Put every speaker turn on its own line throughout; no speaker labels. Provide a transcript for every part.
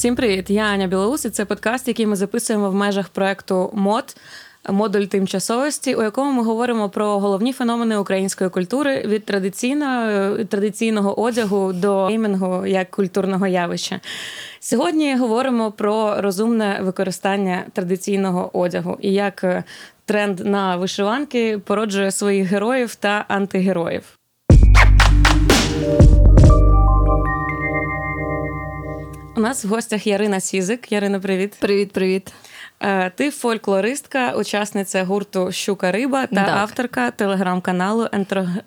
Всім привіт! Я Аня Білоус, і Це подкаст, який ми записуємо в межах проекту МОД. Модуль тимчасовості, у якому ми говоримо про головні феномени української культури від традиційного традиційного одягу до геймінгу як культурного явища. Сьогодні говоримо про розумне використання традиційного одягу і як тренд на вишиванки породжує своїх героїв та антигероїв. У нас в гостях Ярина Сізик. Ярина, привіт.
Привіт, привіт.
Е, ти фольклористка, учасниця гурту Щука Риба та так. авторка телеграм-каналу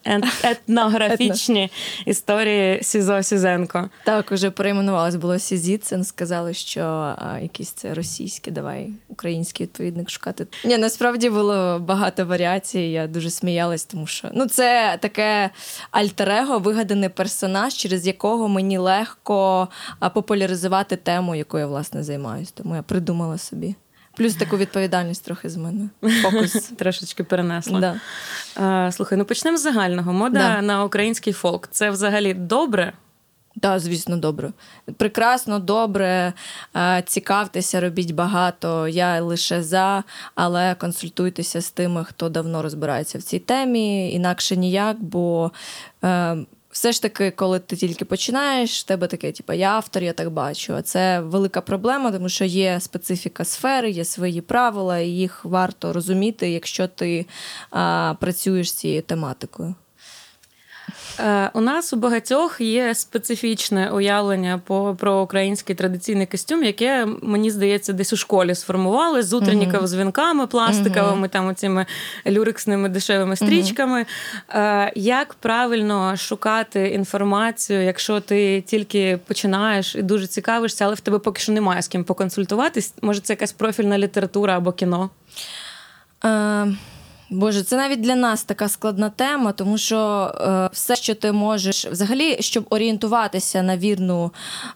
етнографічні історії Сізо Сізенко.
Так, уже перейменувалось було Сізіцин. Сказали, що а, якісь це російське, давай український відповідник шукати. Ні, насправді було багато варіацій. Я дуже сміялась, тому що ну це таке альтер-его, вигаданий персонаж, через якого мені легко популяризувати тему, якою я власне займаюся. Тому я придумала собі. Плюс таку відповідальність трохи з мене. Фокус
трошечки перенесла. Да. А, Слухай, ну почнемо з загального. Мода да. на український фолк. Це взагалі добре?
Так, звісно, добре. Прекрасно, добре. Цікавтеся, робіть багато. Я лише за, але консультуйтеся з тими, хто давно розбирається в цій темі. Інакше ніяк, бо. Все ж таки, коли ти тільки починаєш, в тебе таке, типу, я автор, я так бачу. А це велика проблема, тому що є специфіка сфери, є свої правила, і їх варто розуміти, якщо ти а, працюєш з цією тематикою.
Е, у нас у багатьох є специфічне уявлення по про український традиційний костюм, яке мені здається десь у школі сформували з утренниками, з вінками пластиковими, там оціми люриксними дешевими стрічками. Е, як правильно шукати інформацію, якщо ти тільки починаєш і дуже цікавишся, але в тебе поки що немає з ким поконсультуватись? Може, це якась профільна література або кіно?
Uh... Боже, це навіть для нас така складна тема, тому що е, все, що ти можеш, взагалі, щоб орієнтуватися на вірну,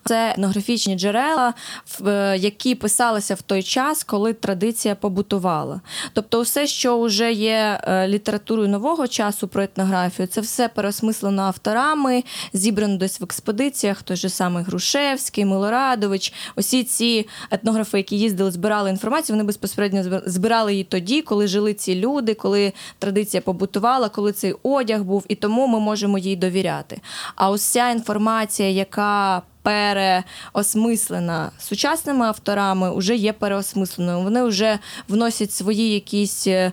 це етнографічні джерела, е, які писалися в той час, коли традиція побутувала. Тобто, все, що вже є е, літературою нового часу про етнографію, це все переосмислено авторами, зібрано десь в експедиціях, той же самий Грушевський, Милорадович. Усі ці етнографи, які їздили, збирали інформацію, вони безпосередньо збирали її тоді, коли жили ці люди коли традиція побутувала, коли цей одяг був, і тому ми можемо їй довіряти. А ось ця інформація, яка переосмислена сучасними авторами, вже є переосмисленою. Вони вже вносять свої якісь е,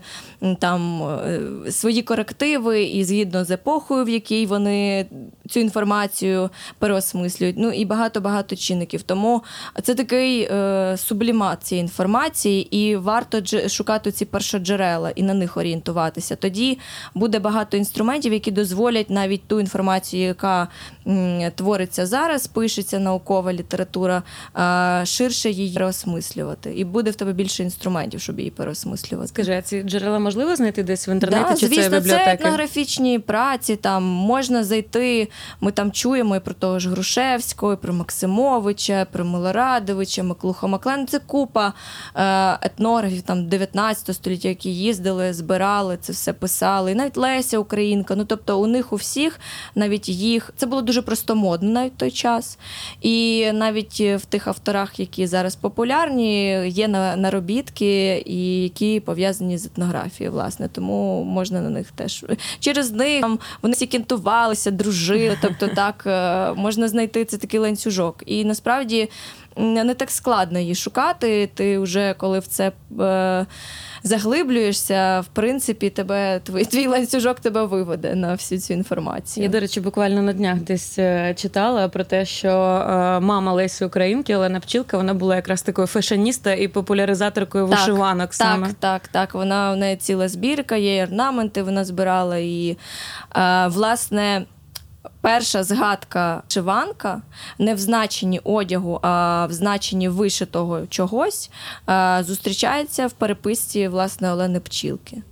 там е, свої корективи і згідно з епохою, в якій вони цю інформацію переосмислюють. Ну і багато-багато чинників. Тому це такий е, сублімат цієї інформації, і варто шукати ці першоджерела і на них орієнтуватися. Тоді буде багато інструментів, які дозволять навіть ту інформацію, яка м, твориться зараз, пишеться наукова література, ширше її переосмислювати. І буде в тебе більше інструментів, щоб її переосмислювати.
Скажи, а ці джерела можливо знайти десь в інтернеті?
Да,
чи
звісно,
це бібліотеки?
це етнографічні праці. Там можна зайти. Ми там чуємо і про того ж Грушевського, і про Максимовича, про Милорадовича, Маклуха Маклен. Це купа е, етнографів там 19 століття, які їздили, збирали це все писали. І навіть Леся Українка. Ну тобто, у них у всіх, навіть їх, це було дуже просто модно навіть той час. І навіть в тих авторах, які зараз популярні, є наробітки, і які пов'язані з етнографією власне, тому можна на них теж через них там вони всі кінтувалися, дружили. Тобто, так е, можна знайти це такий ланцюжок. І насправді не так складно її шукати. Ти вже коли в це. Заглиблюєшся, в принципі, тебе твій, твій ланцюжок тебе виведе на всю цю інформацію.
Я, до речі, буквально на днях десь е, читала про те, що е, мама Лесі Українки, Олена Пчілка, вона була якраз такою фешеніста і популяризаторкою
так,
вишиванок. саме.
Так, так, так. Вона в неї ціла збірка, є орнаменти, вона збирала і е, власне. Перша згадка вишиванка не в значенні одягу, а в значенні вишитого чогось зустрічається в переписці власне Олени Пчілки.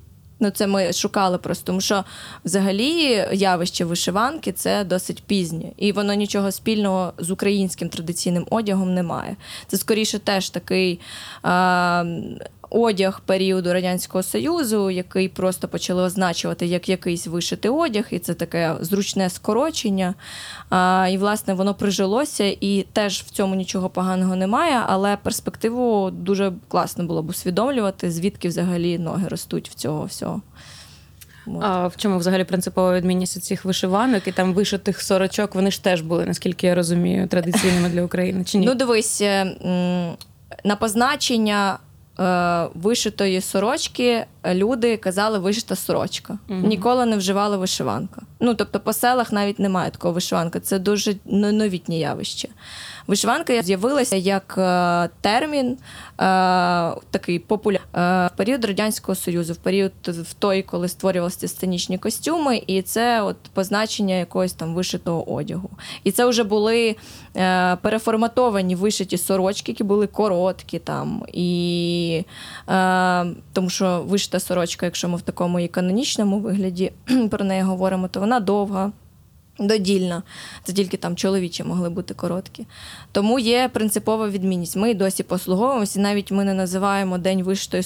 Ну, це ми шукали просто, тому що взагалі явище вишиванки це досить пізнє, і воно нічого спільного з українським традиційним одягом не має. Це скоріше теж такий. А, одяг періоду радянського союзу, який просто почали означувати як якийсь вишитий одяг, і це таке зручне скорочення. А, І власне воно прижилося, і теж в цьому нічого поганого немає. Але перспективу дуже класно було б усвідомлювати, звідки взагалі ноги ростуть в цього всього.
А в чому взагалі принципова відмінність цих вишиванок і там вишитих сорочок? Вони ж теж були, наскільки я розумію, традиційними для України. Чи ні?
Ну, дивись, е, на позначення вишитої сорочки люди казали вишита сорочка. Угу. Ніколи не вживали вишиванка. Ну тобто, по селах навіть немає такого вишиванка. Це дуже новітнє явище. Вишиванка з'явилася як е, термін, е, такий популярний е, в період радянського союзу, в період в той, коли створювалися сценічні костюми, і це от позначення якогось там вишитого одягу. І це вже були переформатовані вишиті сорочки, які були короткі там. І тому що вишита сорочка, якщо ми в такому і канонічному вигляді про неї говоримо, то вона довга. Додільна, це тільки там чоловічі могли бути короткі. Тому є принципова відмінність. Ми досі послуговуємося, навіть ми не називаємо день вишитої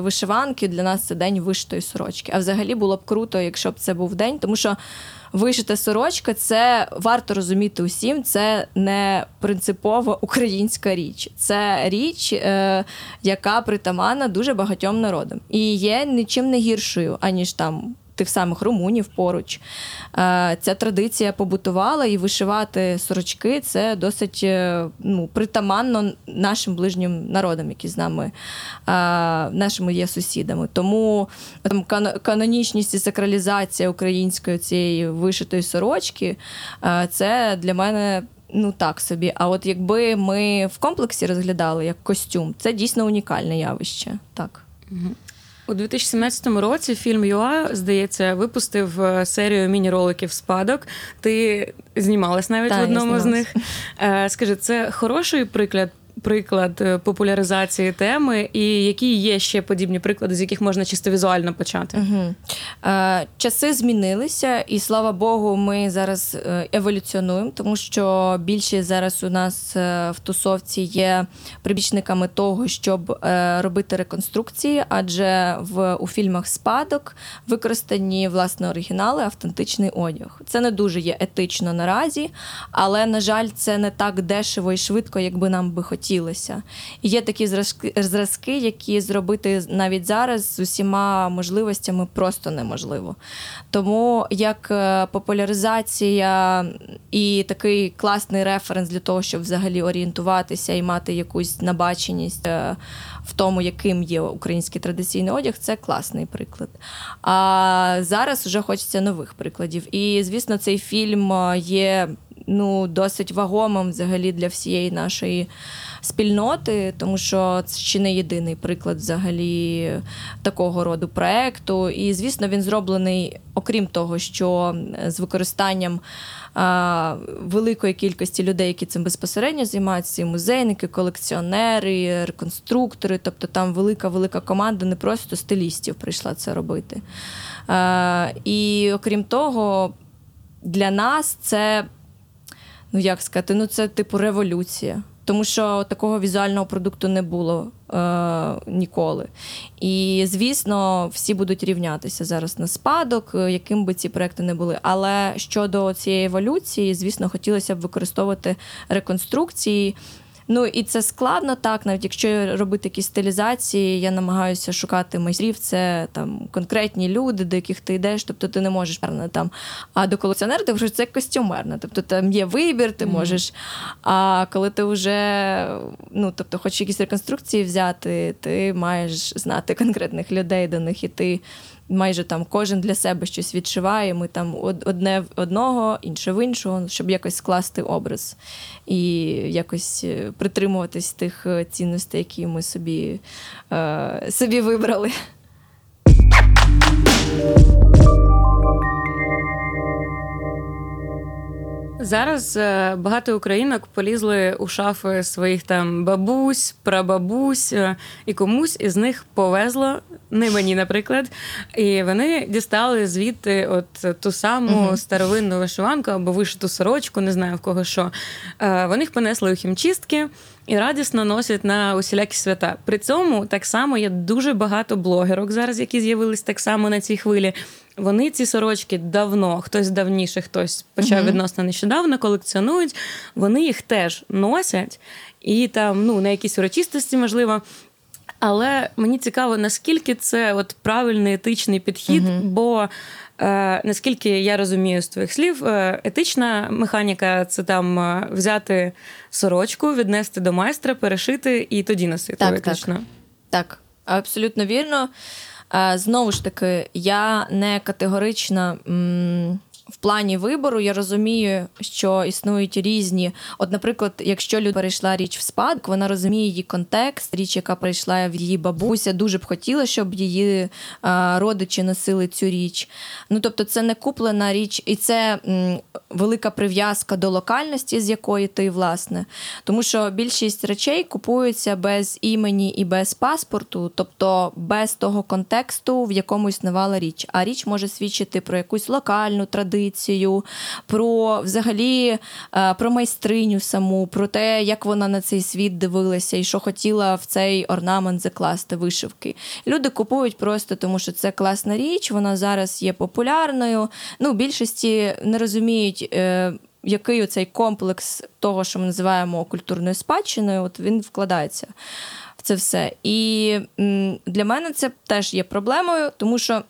вишиванки. Для нас це день вишитої сорочки. А взагалі було б круто, якщо б це був день, тому що вишита сорочка це варто розуміти усім. Це не принципова українська річ, це річ, е, яка притаманна дуже багатьом народам і є нічим не гіршою, аніж там тих самих румунів поруч. Е, ця традиція побутувала і вишивати сорочки це досить е, ну, притаманно нашим ближнім народам, які з нами е, нашими є сусідами. Тому там канонічність і сакралізація української цієї вишитої сорочки це для мене. Ну так собі. А от якби ми в комплексі розглядали як костюм, це дійсно унікальне явище. Так.
У 2017 році фільм ЮА, здається, випустив е, серію міні-роликів спадок. Ти знімалась навіть
так,
в одному з них. Е, скажи, це хороший приклад приклад е, популяризації теми, і які є ще подібні приклади, з яких можна чисто візуально почати?
Угу. Часи змінилися, і слава Богу, ми зараз е, еволюціонуємо, тому що більшість зараз у нас в тусовці є прибічниками того, щоб робити реконструкції, адже в у фільмах спадок використані власне оригінали, автентичний одяг. Це не дуже є етично наразі, але на жаль, це не так дешево і швидко, як би нам би хотілося хотілося. І є такі зразки, зразки, які зробити навіть зараз з усіма можливостями просто неможливо. Тому як е, популяризація і такий класний референс для того, щоб взагалі орієнтуватися і мати якусь набаченість е, в тому, яким є український традиційний одяг, це класний приклад. А зараз вже хочеться нових прикладів. І, звісно, цей фільм е, є ну, досить вагомим взагалі для всієї нашої спільноти, тому що це ще не єдиний приклад взагалі такого роду проекту. І, звісно, він зроблений, окрім того, що з використанням. Великої кількості людей, які цим безпосередньо займаються, і музейники, колекціонери, реконструктори. Тобто там велика велика команда, не просто стилістів прийшла це робити. І окрім того, для нас це, ну як сказати, ну це типу революція тому що такого візуального продукту не було е, ніколи. І звісно, всі будуть рівнятися зараз на спадок, е, яким би ці проекти не були. Але щодо цієї еволюції, звісно, хотілося б використовувати реконструкції. Ну і це складно так, навіть якщо робити якісь стилізації, я намагаюся шукати майстрів. Це там конкретні люди, до яких ти йдеш. Тобто ти не можеш там. А до колекціонера ти вже це костюмерна. Тобто там є вибір, ти можеш. А коли ти вже ну тобто, хочеш якісь реконструкції взяти, ти маєш знати конкретних людей до них іти майже там кожен для себе щось відшиває. Ми там одне в одного, інше в іншого, щоб якось скласти образ і якось е, притримуватись тих е, цінностей, які ми собі, е, собі вибрали.
Зараз е, багато українок полізли у шафи своїх там бабусь, прабабусь, і комусь із них повезло не мені, наприклад. І вони дістали звідти от ту саму uh старовинну вишиванку або вишиту сорочку, не знаю в кого що. Е, вони їх понесли у хімчистки. І радісно носять на усілякі свята. При цьому так само є дуже багато блогерок зараз, які з'явились так само на цій хвилі. Вони ці сорочки давно, хтось давніше, хтось почав uh відносно нещодавно, колекціонують. Вони їх теж носять і там ну на якісь урочистості можливо. Але мені цікаво, наскільки це от правильний етичний підхід, uh бо е, наскільки я розумію з твоїх слів, е, етична механіка це там е, взяти сорочку, віднести до майстра, перешити і тоді носити.
Так, так. Так, абсолютно вірно. Е, знову ж таки, я не категорична. М- в плані вибору я розумію, що існують різні. От, наприклад, якщо людина перейшла річ в спадок, вона розуміє її контекст, річ, яка прийшла в її бабуся, дуже б хотіла, щоб її а, родичі носили цю річ. Ну тобто, це не куплена річ, і це м, велика прив'язка до локальності, з якої ти власне. Тому що більшість речей купуються без імені і без паспорту, тобто без того контексту, в якому існувала річ. А річ може свідчити про якусь локальну традицію традицію, про взагалі е, про майстриню саму, про те, як вона на цей світ дивилася і що хотіла в цей орнамент закласти вишивки. Люди купують просто тому, що це класна річ, вона зараз є популярною. Ну, більшості не розуміють. Е, який оцей комплекс того, що ми називаємо культурною спадщиною, от він вкладається в це все. І для мене це теж є проблемою, тому що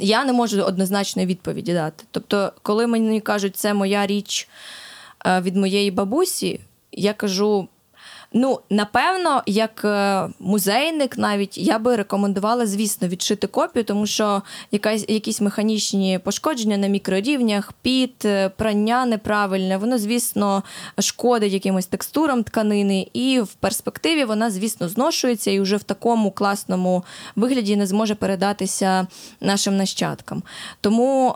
я не можу однозначної відповіді дати. Тобто, коли мені кажуть, це моя річ е, від моєї бабусі, я кажу: Ну, напевно, як е, музейник, навіть я би рекомендувала, звісно, відшити копію, тому що якась, якісь механічні пошкодження на мікрорівнях, піт, е, прання неправильне, воно, звісно, шкодить якимось текстурам тканини, і в перспективі вона, звісно, зношується і вже в такому класному вигляді не зможе передатися нашим нащадкам. Тому е,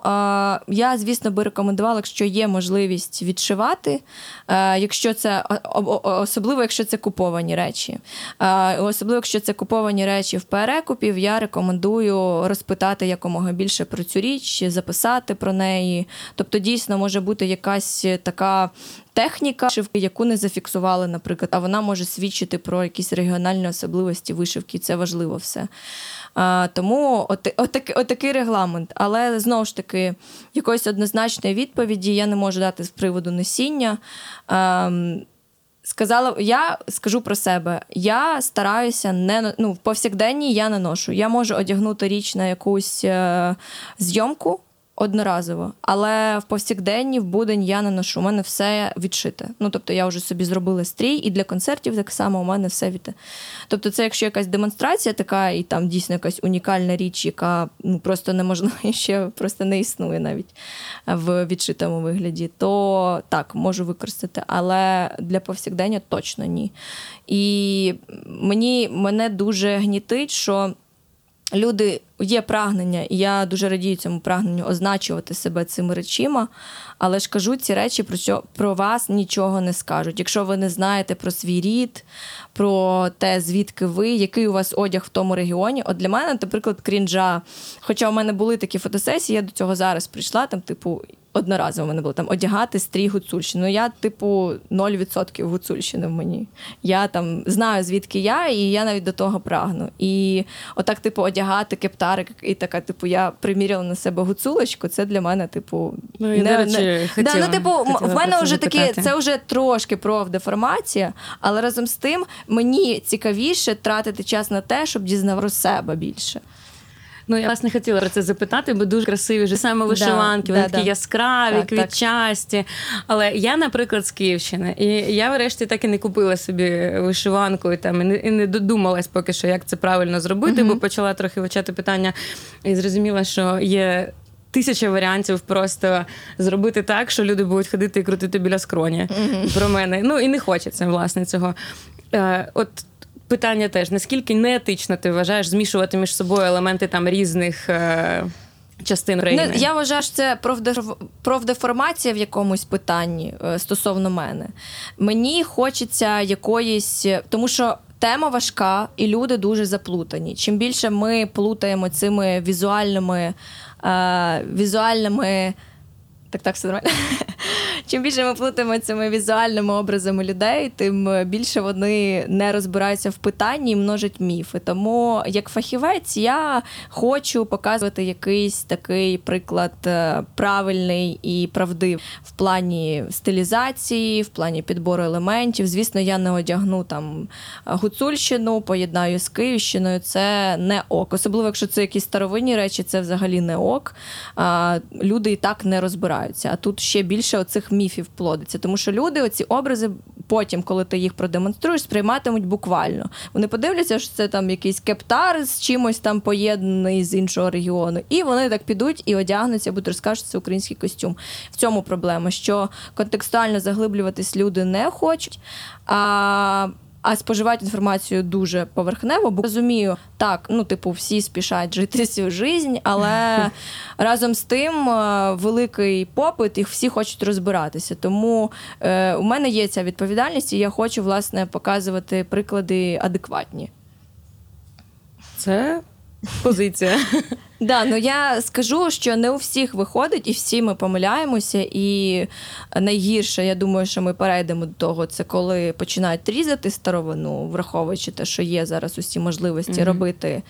я, звісно, би рекомендувала, якщо є можливість відшивати, е, якщо це особливо, якщо це куповані речі. Особливо, якщо це куповані речі в перекупів, я рекомендую розпитати якомога більше про цю річ, записати про неї. Тобто, дійсно може бути якась така. Техніка, вишивки, яку не зафіксували, наприклад, а вона може свідчити про якісь регіональні особливості вишивки, це важливо все. А, Тому от, от, от, такий регламент. Але знову ж таки, якоїсь однозначної відповіді я не можу дати з приводу носіння. А, Сказала, я скажу про себе. Я стараюся не ну, в повсякденні я не ношу. Я можу одягнути річ на якусь е, зйомку, одноразово. Але в повсякденні, в будень я не ношу. У мене все відшите. Ну тобто я вже собі зробила стрій, і для концертів так само у мене все відте. Тобто, це якщо якась демонстрація така, і там дійсно якась унікальна річ, яка ну просто неможлива ще просто не існує навіть в відшитому вигляді, то так можу використати. Але для повсякдення точно ні. І мені мене дуже гнітить, що люди є прагнення, і я дуже радію цьому прагненню означувати себе цими речима. Але ж кажу, ці речі про що про вас нічого не скажуть. Якщо ви не знаєте про свій рід, про те, звідки ви, який у вас одяг в тому регіоні. От для мене, наприклад, крінжа. Хоча у мене були такі фотосесії, я до цього зараз прийшла, там, типу, одноразово в мене було там одягати стрій Гуцульщини. Ну, я, типу, 0% Гуцульщини в мені. Я там знаю, звідки я, і я навіть до того прагну. І отак, типу, одягати кептарик, і така, типу, я приміряла на себе гуцулочку. Це для мене, типу,
ну, і, не, речі, не... Хотіла,
да, ну, типу, в мене вже такі, це вже трошки профдеформація, але разом з тим мені цікавіше тратити час на те, щоб дізнавати про себе більше.
Ну, я вас не хотіла про це запитати, бо дуже красиві вже саме вишиванки, да, вони да, такі да. яскраві, так, квітчасті. Так. Але я, наприклад, з Київщини, і я, врешті, так і не купила собі вишиванку і там і не, і не додумалась поки що, як це правильно зробити, угу. бо почала трохи вивчати питання і зрозуміла, що є. Тисяча варіантів просто зробити так, що люди будуть ходити і крутити біля скроні mm-hmm. про мене. Ну і не хочеться власне цього. Е, От питання теж: наскільки неетично ти вважаєш змішувати між собою елементи там різних. Е... Частин України.
я вважаю, що це профдеформація в якомусь питанні е, стосовно мене. Мені хочеться якоїсь, тому що тема важка, і люди дуже заплутані. Чим більше ми плутаємо цими візуальними, е, візуальними. Так, так, все нормально. Чим більше ми плутаємо цими візуальними образами людей, тим більше вони не розбираються в питанні і множать міфи. Тому, як фахівець, я хочу показувати якийсь такий приклад е, правильний і правдивий в плані стилізації, в плані підбору елементів. Звісно, я не одягну там гуцульщину, поєднаю з Київщиною. Це не ок. Особливо, якщо це якісь старовинні речі, це взагалі не ок. Люди і так не розбираються. А тут ще більше оцих міфів плодиться. Тому що люди, оці образи, потім, коли ти їх продемонструєш, сприйматимуть буквально. Вони подивляться, що це там якийсь кептар з чимось там поєднаний з іншого регіону. І вони так підуть і одягнуться, будуть розкажуть, що це український костюм. В цьому проблема, що контекстуально заглиблюватись люди не хочуть. А а споживають інформацію дуже поверхнево, бо розумію, так, ну, типу, всі спішать жити цю жизнь, але разом з тим е, великий попит, і всі хочуть розбиратися. Тому е, у мене є ця відповідальність, і я хочу, власне, показувати приклади адекватні.
Це позиція.
Да, ну я скажу, що не у всіх виходить, і всі ми помиляємося. І найгірше, я думаю, що ми перейдемо до того, це коли починають різати старовину, враховуючи те, що є зараз усі можливості mm-hmm. робити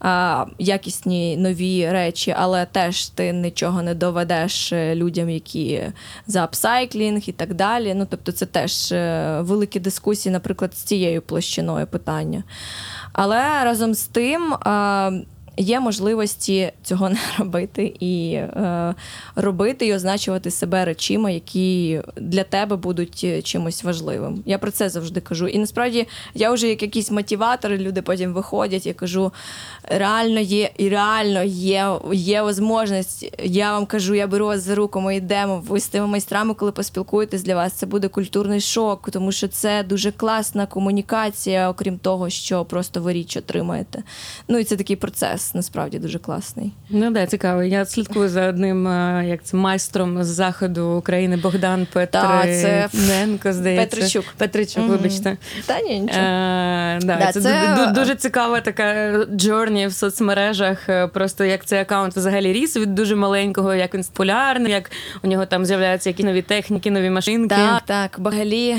а, якісні нові речі, але теж ти нічого не доведеш е, людям, які за апсайклінг і так далі. Ну тобто, це теж е, великі дискусії, наприклад, з цією площиною питання. Але разом з тим. А, є можливості цього не робити і е, робити і означувати себе речима, які для тебе будуть е, чимось важливим. Я про це завжди кажу. І насправді я вже як якісь мотиватори, люди потім виходять і кажу: реально є, і реально є є можливість. Я вам кажу, я беру вас за руку, ми йдемо. Ви з тими майстрами, коли поспілкуєтесь для вас, це буде культурний шок, тому що це дуже класна комунікація, окрім того, що просто ви річ отримаєте. Ну і це такий процес процес насправді дуже класний.
Ну да, цікаво. Я слідкую за одним е, як це майстром з заходу України Богдан Петренко, здається.
Петричук.
Петричук, вибачте.
Та ні, нічого.
Е, да, да, Це, це дуже цікава така джорні в соцмережах. Е, просто як цей аккаунт взагалі ріс від дуже маленького, як він популярний, як у нього там з'являються які нові техніки, нові машинки.
Так, так, Багалі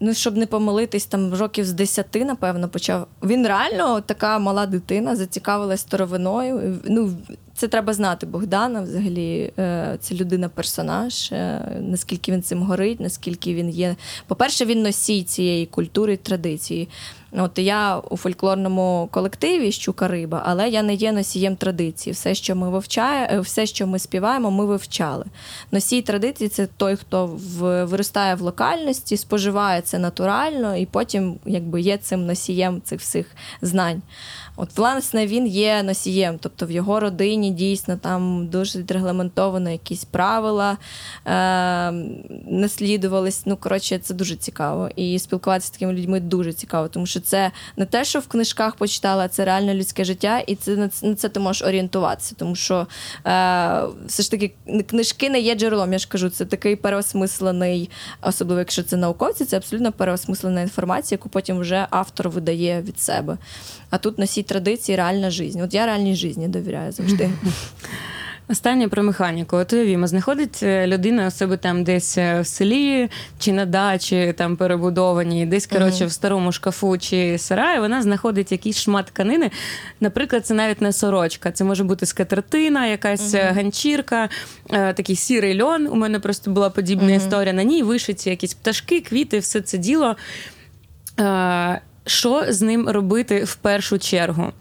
ну щоб не помилитись, там років з десяти, напевно, почав. Він реально така мала дитина, зацікавилась старовиною. Ну, це треба знати Богдана. Взагалі, е, це людина-персонаж, е, наскільки він цим горить, наскільки він є. По-перше, він носій цієї культури традиції. От я у фольклорному колективі щука риба, але я не є носієм традиції. Все, що ми вивчаємо, е, все, що ми співаємо, ми вивчали. Носій традиції це той, хто виростає в локальності, споживає це натурально і потім якби є цим носієм цих всіх знань. От, власне, він є носієм, тобто в його родині дійсно там дуже відрегламентовано якісь правила е- наслідувались. Ну, коротше, це дуже цікаво. І спілкуватися з такими людьми дуже цікаво, тому що це не те, що в книжках почитала, це реально людське життя, і це на це ти можеш орієнтуватися, тому що е- все ж таки книжки не є джерелом. Я ж кажу, це такий переосмислений, особливо якщо це науковці, це абсолютно переосмислена інформація, яку потім вже автор видає від себе. А тут носіть традиції, реальна життя. От я реальній житті довіряю завжди.
Останнє про механіку. От уявімо, знаходить е, людина у себе там десь е, в селі чи на дачі, там перебудовані, десь коротше, в старому шкафу чи сараї, вона знаходить якийсь шмат тканини. Наприклад, це навіть не сорочка, це може бути скатертина, якась uh-huh. ганчірка, такий сірий льон. У мене просто була подібна uh-huh. історія. На ній вишиті якісь пташки, квіти, все це діло що з ним робити в першу чергу.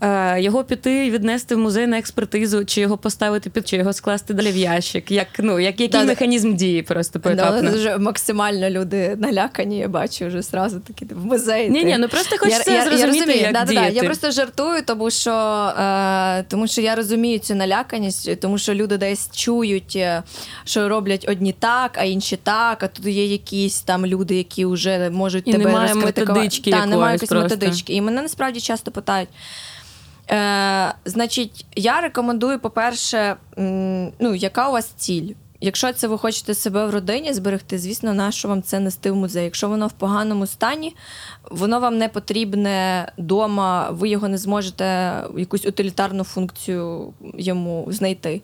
Е, його піти віднести в музей на експертизу, чи його поставити під чи його скласти далі в ящик. Як ну як який да, механізм дії просто поетапно?
Да, дуже максимально люди налякані. Я бачу вже зразу такі в музеї.
Ні, ні, ну просто хочеться я, зрозуміти, я, як да, діяти.
Я просто жартую, тому що е, тому що я розумію цю наляканість, тому що люди десь чують, е, що роблять одні так, а інші так. А тут є якісь там люди, які вже можуть
І
тебе
методички.
Та, немає якоїсь методички. І мене насправді часто питають. Е, Значить, я рекомендую, по-перше, ну, яка у вас ціль? Якщо це ви хочете себе в родині зберегти, звісно, на що вам це нести в музей. Якщо воно в поганому стані, воно вам не потрібне вдома, ви його не зможете якусь утилітарну функцію йому знайти. Е,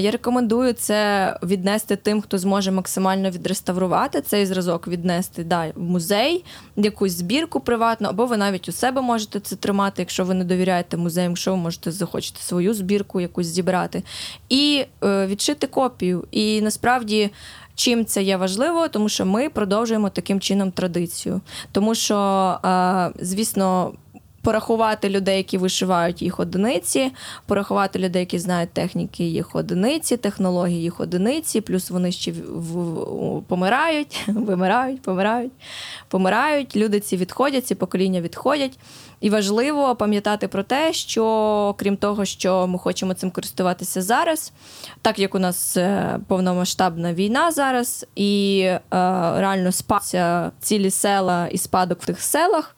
я рекомендую це віднести тим, хто зможе максимально відреставрувати цей зразок, віднести да, в музей, якусь збірку приватну, або ви навіть у себе можете це тримати, якщо ви не довіряєте музеям, якщо ви можете захочете свою збірку якусь зібрати, і е, відшити копію. І насправді. Чим це є важливо, тому що ми продовжуємо таким чином традицію. Тому що, звісно, порахувати людей, які вишивають їх одиниці, порахувати людей, які знають техніки їх одиниці, технології їх одиниці, плюс вони ще в, помирають, вимирають, помирають, помирають. Люди ці відходять, ці покоління відходять. І важливо пам'ятати про те, що крім того, що ми хочемо цим користуватися зараз, так як у нас е, повномасштабна війна зараз, і е, реально спаться цілі села і спадок в тих селах.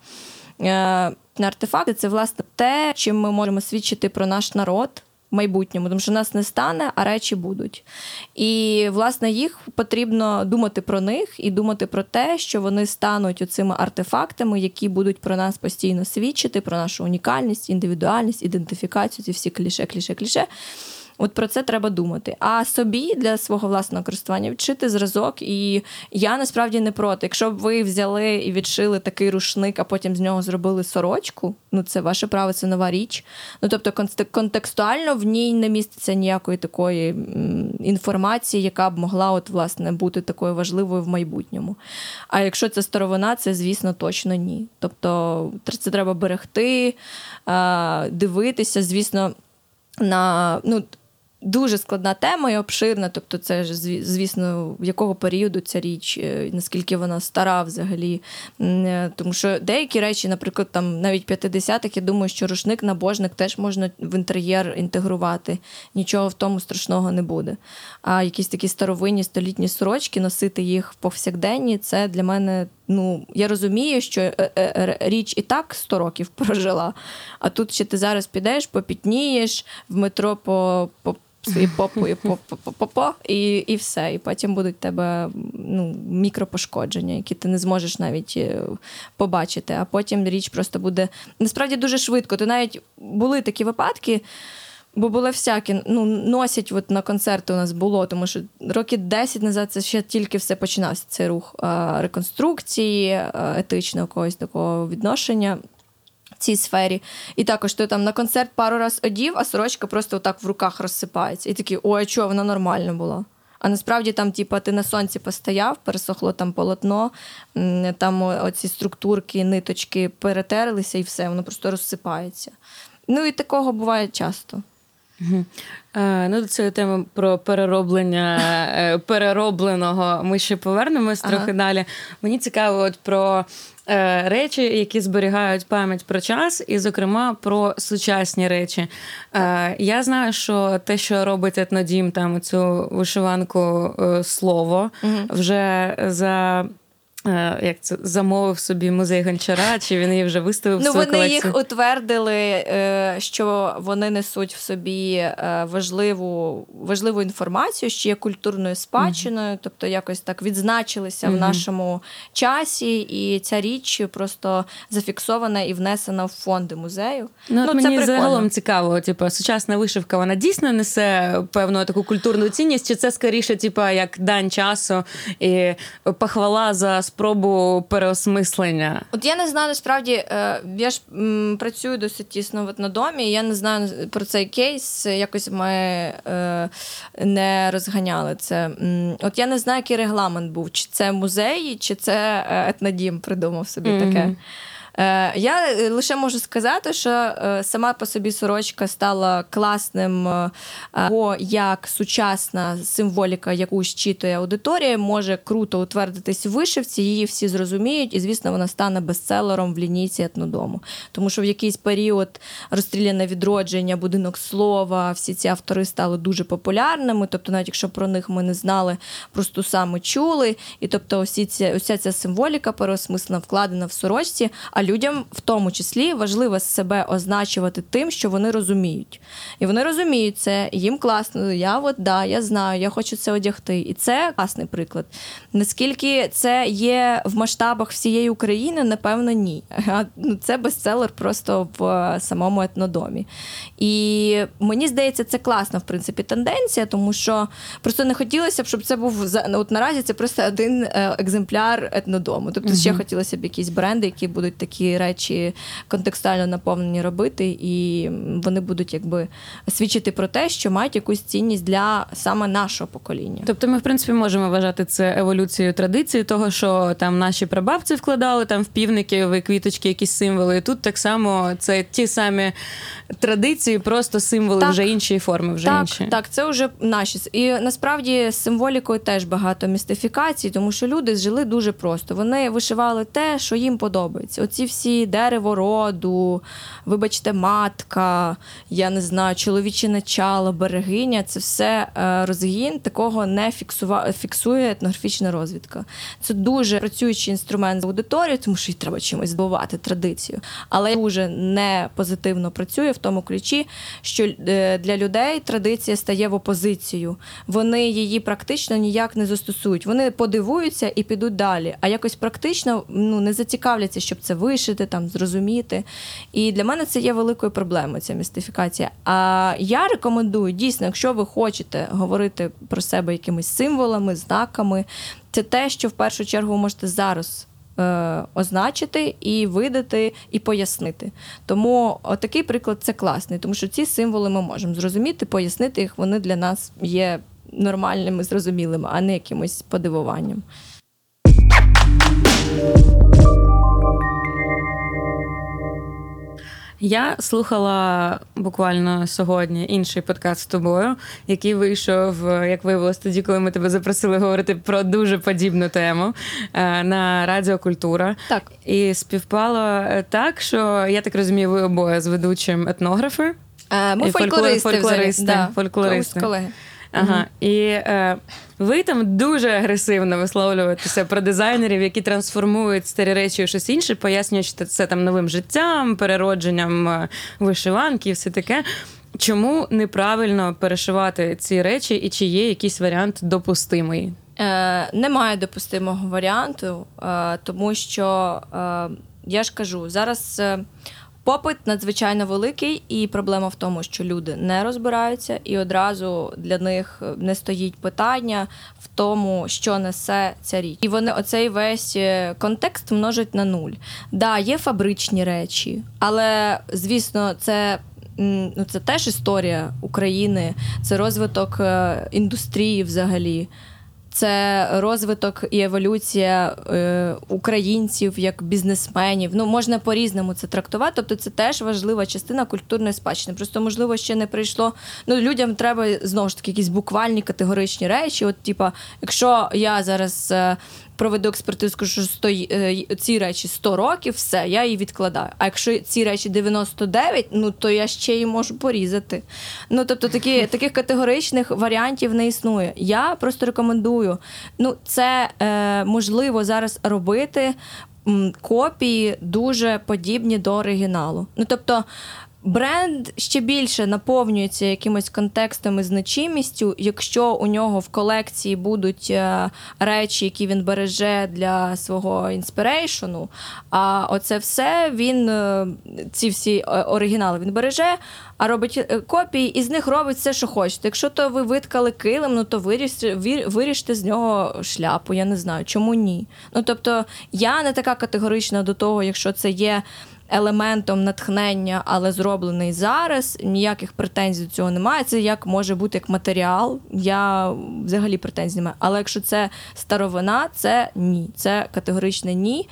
Е, артефакти це власне те, чим ми можемо свідчити про наш народ. В майбутньому, тому що нас не стане, а речі будуть. І, власне, їх потрібно думати про них і думати про те, що вони стануть оцими артефактами, які будуть про нас постійно свідчити, про нашу унікальність, індивідуальність, ідентифікацію, ці всі кліше, кліше, кліше. От про це треба думати. А собі для свого власного користування відшити зразок. І я насправді не проти. Якщо б ви взяли і відшили такий рушник, а потім з нього зробили сорочку, ну це ваше право, це нова річ. Ну тобто, контекстуально в ній не міститься ніякої такої інформації, яка б могла от, власне, бути такою важливою в майбутньому. А якщо це старовина, це, звісно, точно ні. Тобто це треба берегти, дивитися, звісно, на. ну, Дуже складна тема і обширна, тобто, це ж звісно, в якого періоду ця річ, е, наскільки вона стара взагалі. Е, тому що деякі речі, наприклад, там навіть 50-х, я думаю, що рушник набожник теж можна в інтер'єр інтегрувати. Нічого в тому страшного не буде. А якісь такі старовинні столітні сорочки, носити їх в повсякденні, це для мене. Ну, я розумію, що е, річ і так 100 років прожила, а тут ще ти зараз підеш, попітнієш в метро по. по свої попою по-по-по-по, і і все. І потім будуть тебе ну, мікропошкодження, які ти не зможеш навіть е, побачити. А потім річ просто буде насправді дуже швидко. То навіть були такі випадки. Бо були всякі, ну, носять от на концерти у нас було, тому що роки 10 назад це ще тільки все починався цей рух реконструкції, етичного когось такого відношення цій сфері. І також ти там на концерт пару раз одів, а сорочка просто отак в руках розсипається. І такий, ой, а чого, вона нормально була. А насправді там, типу, ти на сонці постояв, пересохло там полотно, там оці структурки, ниточки перетерлися і все, воно просто розсипається. Ну і такого буває часто.
Угу. Е, ну, До цієї теми про перероблення е, переробленого ми ще повернемось ага. трохи далі. Мені цікаво от про е, речі, які зберігають пам'ять про час, і, зокрема, про сучасні речі. Я знаю, що те, що робить етнодім, там цю вишиванку слово, угу. вже за. Е, як це замовив собі музей гончара, чи він її вже виставив?
Ну,
в свою
вони
колекцію?
їх утвердили, е, що вони несуть в собі е, важливу важливу інформацію, що є культурною спадщиною, mm-hmm. тобто якось так відзначилися mm-hmm. в нашому часі, і ця річ просто зафіксована і внесена в фонди музею.
Ну, ну Мені це загалом цікаво, типу, сучасна вишивка вона дійсно несе певну таку культурну цінність, чи це скоріше, типу, як дань часу і похвала за спробу переосмислення.
От я не знаю насправді, е, я ж працюю досить тісно в етнодомі, я не знаю про цей кейс. Якось ми е, не розганяли це. От я не знаю, який регламент був, чи це музей, чи це е, етнодім придумав собі mm-hmm. таке. Е, я е, лише можу сказати, що е, сама по собі сорочка стала класним, бо як сучасна символіка, яку щитує аудиторія, може круто утвердитись в вишивці, її всі зрозуміють, і, звісно, вона стане бестселером в лінійці етнодому. Тому що в якийсь період розстріляне відродження, будинок слова, всі ці автори стали дуже популярними. Тобто, навіть якщо про них ми не знали, просто саме чули. І тобто, ці, уся ця символіка переосмислена, вкладена в сорочці. А людям в тому числі важливо себе означувати тим, що вони розуміють. І вони розуміють це, їм класно. Я от да, я знаю, я хочу це одягти. І це класний приклад. Наскільки це є в масштабах всієї України, напевно, ні. Ну, це бестселер просто в самому етнодомі. І мені здається, це класна в принципі тенденція, тому що просто не хотілося б, щоб це був от наразі. Це просто один е, екземпляр етнодому. Тобто, ще хотілося б якісь бренди, які будуть такі речі контекстуально наповнені робити, і вони будуть якби свідчити про те, що мають якусь цінність для саме нашого покоління.
Тобто, ми в принципі можемо вважати це еволюцією традиції, того що там наші прабабці вкладали там в півники, в квіточки, якісь символи. І Тут так само це ті самі традиції, просто символи так, вже іншої форми. Вже
так,
інші.
Так, це вже наші. І насправді з символікою теж багато містифікацій, тому що люди жили дуже просто. Вони вишивали те, що їм подобається. Оці всі дерево роду, вибачте, матка, я не знаю, чоловіче начало, берегиня це все е, розгін, такого не фіксува... фіксує етнографічна розвідка. Це дуже працюючий інструмент з аудиторією, тому що й треба чимось збивати традицію. Але дуже не позитивно працює в тому ключі, що е, для людей традиція стає в опозицію. Вони її практично ніяк не застосують. Вони подивуються і підуть далі. А якось практично ну не зацікавляться, щоб це вишити, там зрозуміти. І для мене це є великою проблемою. Ця містифікація. А я рекомендую дійсно, якщо ви хочете говорити про себе якимись символами, знаками, це те, що в першу чергу можете зараз. Е, означити і видати, і пояснити. Тому такий приклад це класний, тому що ці символи ми можемо зрозуміти, пояснити їх. Вони для нас є нормальними, зрозумілими, а не якимось подивуванням.
Я слухала буквально сьогодні інший подкаст з тобою, який вийшов, як виявилось тоді, коли ми тебе запросили говорити про дуже подібну тему е, на Радіо Культура.
Так.
І співпало так, що я так розумію, ви обоє з ведучим етнографи.
Е, ми фольклористи.
Фольклористи.
Да.
фольклористи.
колеги.
Ага. І е, ви там дуже агресивно висловлюєтеся про дизайнерів, які трансформують старі речі у щось інше, пояснюючи це там новим життям, переродженням е, вишиванки і все таке. Чому неправильно перешивати ці речі, і чи є якийсь варіант допустимий?
Е, Немає допустимого варіанту, е, тому що е, я ж кажу, зараз е, Попит надзвичайно великий, і проблема в тому, що люди не розбираються, і одразу для них не стоїть питання в тому, що несе ця річ. І вони оцей весь е, контекст множать на нуль. Да, є фабричні речі, але звісно, це. Ну, це теж історія України, це розвиток е, індустрії взагалі це розвиток і еволюція е, українців як бізнесменів. Ну можна по-різному це трактувати. Тобто, це теж важлива частина культурної спадщини. Просто можливо ще не прийшло. Ну людям треба знову ж таки якісь буквальні категоричні речі. От, типа, якщо я зараз е, проведу експертизу, що 100, е, ці речі 100 років, все, я її відкладаю. А якщо ці речі 99, ну то я ще її можу порізати. Ну тобто такі, таких категоричних варіантів не існує. Я просто рекомендую. Ну, це е, можливо зараз робити. Копії дуже подібні до оригіналу. Ну тобто Бренд ще більше наповнюється якимось контекстом і значимістю, якщо у нього в колекції будуть е, речі, які він береже для свого інспірейшену. А оце все він, е, ці всі е, оригінали він береже, а робить копії, і з них робить все, що хочете. Якщо то ви виткали килим, ну то виріжте, виріжте з нього шляпу. Я не знаю, чому ні. Ну тобто я не така категорична до того, якщо це є елементом натхнення, але зроблений зараз. Ніяких претензій до цього немає. Це як може бути як матеріал. Я взагалі претензій немає. Але якщо це старовина, це ні. Це категоричне ні.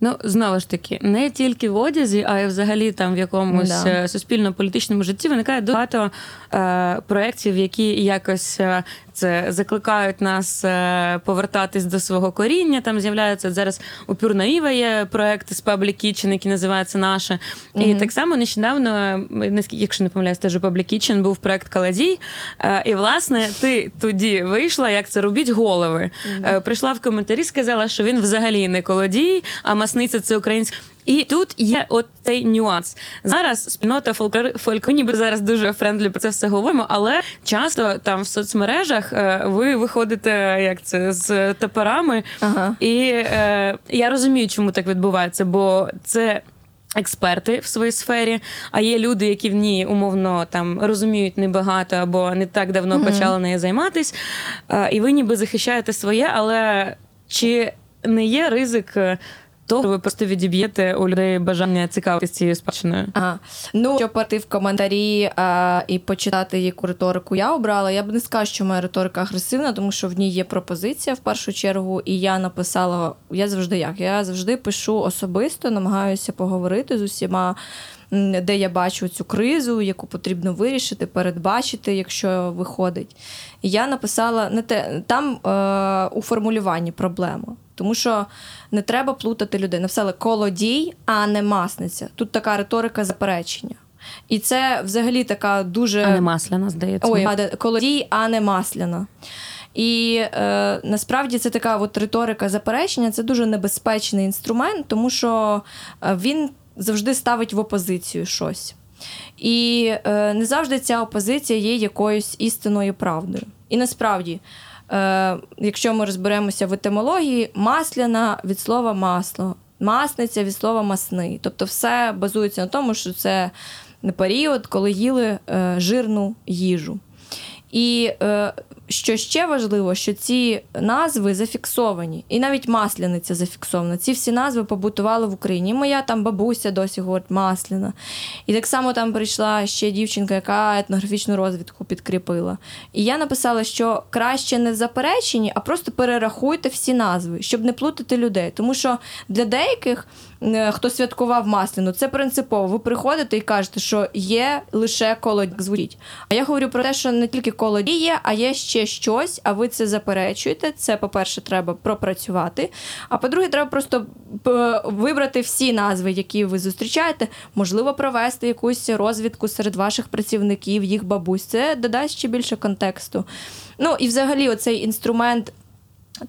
Ну, знову ж таки, не тільки в одязі, а й взагалі там в якомусь да. Е, суспільно-політичному житті виникає багато е, проєктів, які якось е, це закликають нас е, повертатись до свого коріння. Там з'являються зараз у Пюрнаїва є проект з Public Kitchen, який називається наше. Mm-hmm. І так само нещодавно, якщо не помиляюсь, теж у Public Kitchen був проект Колодій. Е, і власне ти тоді вийшла, як це робіть голови. Mm-hmm. Прийшла в коментарі, сказала, що він взагалі не колодій, а масниця це українська. І тут є от цей нюанс. Зараз спільнота фольклору, ніби зараз дуже френдлі про це все говоримо, але часто там в соцмережах е, ви виходите як це з топорами, ага. і е, я розумію, чому так відбувається, бо це. Експерти в своїй сфері, а є люди, які в ній умовно там розуміють небагато або не так давно mm-hmm. почали нею займатися, і ви ніби захищаєте своє, але чи не є ризик е, то ви просто відіб'єте у людей бажання цікавитися цією спадщиною.
Ага. Ну, щоб пойти в коментарі а, і почитати, яку риторику я обрала, я б не сказала, що моя риторика агресивна, тому що в ній є пропозиція в першу чергу, і я написала: я завжди як? Я завжди пишу особисто, намагаюся поговорити з усіма. Де я бачу цю кризу, яку потрібно вирішити, передбачити, якщо виходить. І я написала не те там е, у формулюванні проблема. Тому що не треба плутати людей. Написали колодій, а не масниця. Тут така риторика заперечення. І це взагалі така дуже.
А не масляна, здається.
Ой, колодій, а не масляна. І е, насправді це така от риторика заперечення, це дуже небезпечний інструмент, тому що е, він завжди ставить в опозицію щось. І е, не завжди ця опозиція є якоюсь істинною правдою. І насправді е, якщо ми розберемося в етимології, масляна від слова масло, масниця від слова масний. Тобто все базується на тому, що це період, коли їли е, жирну їжу. І е, що ще важливо, що ці назви зафіксовані, і навіть масляниця зафіксована. Ці всі назви побутували в Україні. Моя там бабуся досі говорить масляна. І так само там прийшла ще дівчинка, яка етнографічну розвідку підкріпила. І я написала, що краще не заперечені, а просто перерахуйте всі назви, щоб не плутати людей. Тому що для деяких. Е, хто святкував масляну, це принципово. Ви приходите і кажете, що є лише колодій звучить. А я говорю про те, що не тільки колодій є, а є ще щось. А ви це заперечуєте. Це, по-перше, треба пропрацювати. А по-друге, треба просто вибрати всі назви, які ви зустрічаєте. Можливо, провести якусь розвідку серед ваших працівників, їх бабусь. Це додасть ще більше контексту. Ну і взагалі, оцей інструмент.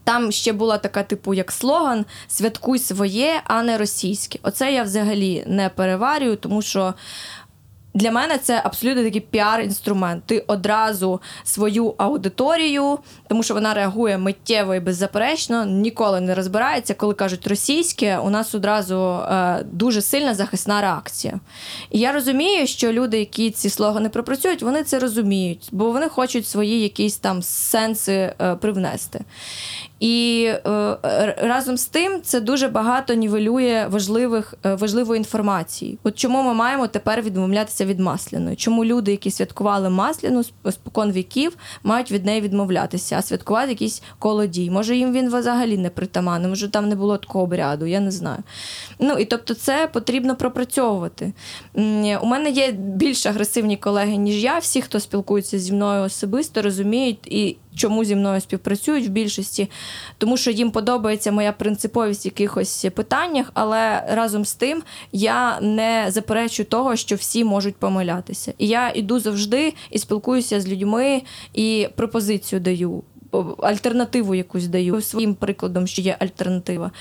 Там ще була така, типу, як слоган Святкуй своє, а не російське. Оце я взагалі не переварюю, тому що для мене це абсолютно такий піар-інструмент. Ти одразу свою аудиторію, тому що вона реагує миттєво і беззаперечно, ніколи не розбирається. Коли кажуть російське, у нас одразу е, дуже сильна захисна реакція. І я розумію, що люди, які ці слогани пропрацюють, вони це розуміють, бо вони хочуть свої якісь там сенси е, привнести. І е, разом з тим це дуже багато нівелює важливих е, важливої інформації. От чому ми маємо тепер відмовлятися від масляної? Чому люди, які святкували масляну спокон віків, мають від неї відмовлятися, а святкувати якийсь колодій? Може їм він взагалі не притаманний, може там не було такого обряду, я не знаю. Ну і тобто, це потрібно пропрацьовувати. У мене є більш агресивні колеги, ніж я. Всі, хто спілкується зі мною особисто, розуміють і чому зі мною співпрацюють в більшості, тому що їм подобається моя принциповість в якихось питаннях, але разом з тим я не заперечую того, що всі можуть помилятися. І я іду завжди і спілкуюся з людьми і пропозицію даю. Альтернативу якусь даю своїм прикладом, що є альтернатива.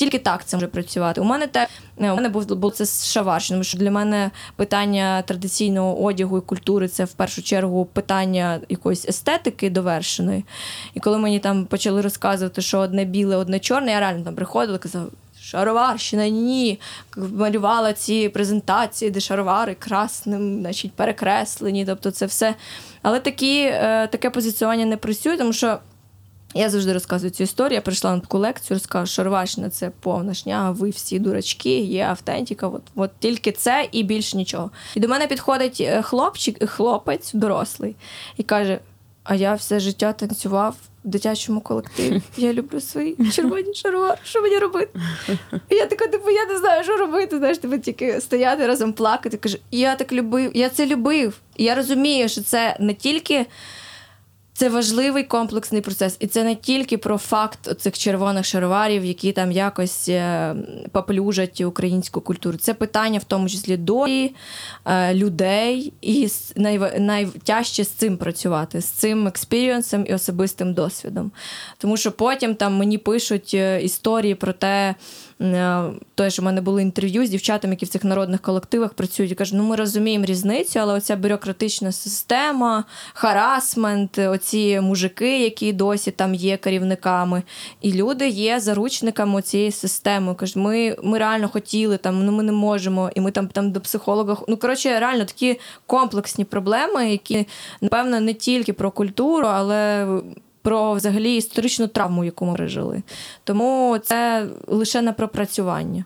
Тільки так це може працювати. У мене те у мене був був це з Шаварщини, що для мене питання традиційного одягу і культури це в першу чергу питання якоїсь естетики довершеної. І коли мені там почали розказувати, що одне біле, одне чорне, я реально там приходила і казала. Шароварщина, ні. Малювала ці презентації, де шаровари красним, значить, перекреслені. Тобто це все. Але такі, е, таке позиціонування не працює, тому що я завжди розказую цю історію. Я прийшла на таку лекцію, розказую, що рвачна це повна шняга, ви всі дурачки, є автентика. От, от тільки це і більше нічого. І до мене підходить е, хлопчик, хлопець дорослий, і каже: А я все життя танцював в дитячому колективі. Я люблю свої червоні шаровари. Що мені робити? І Я така, типу, я не знаю, що робити. Знаєш, тебе тільки стояти разом плакати. Каже, я так любив, я це любив. Я розумію, що це не тільки. Це важливий комплексний процес, і це не тільки про факт цих червоних шароварів, які там якось е, поплюжать українську культуру. Це питання, в тому числі долі е, людей, і най, найтяжче з цим працювати, з цим експірієнсом і особистим досвідом. Тому що потім там мені пишуть е, історії про те. Е, що в мене були інтерв'ю з дівчатами, які в цих народних колективах працюють, і кажуть, ну ми розуміємо різницю, але оця бюрократична система, харасмент, оці мужики, які досі там є керівниками, і люди є заручниками цієї системи. Кажуть, ми ми реально хотіли там, ну ми не можемо, і ми там там до психолога. Ну коротше, реально такі комплексні проблеми, які напевно не тільки про культуру, але про взагалі історичну травму, яку ми пережили. Тому це лише на пропрацювання.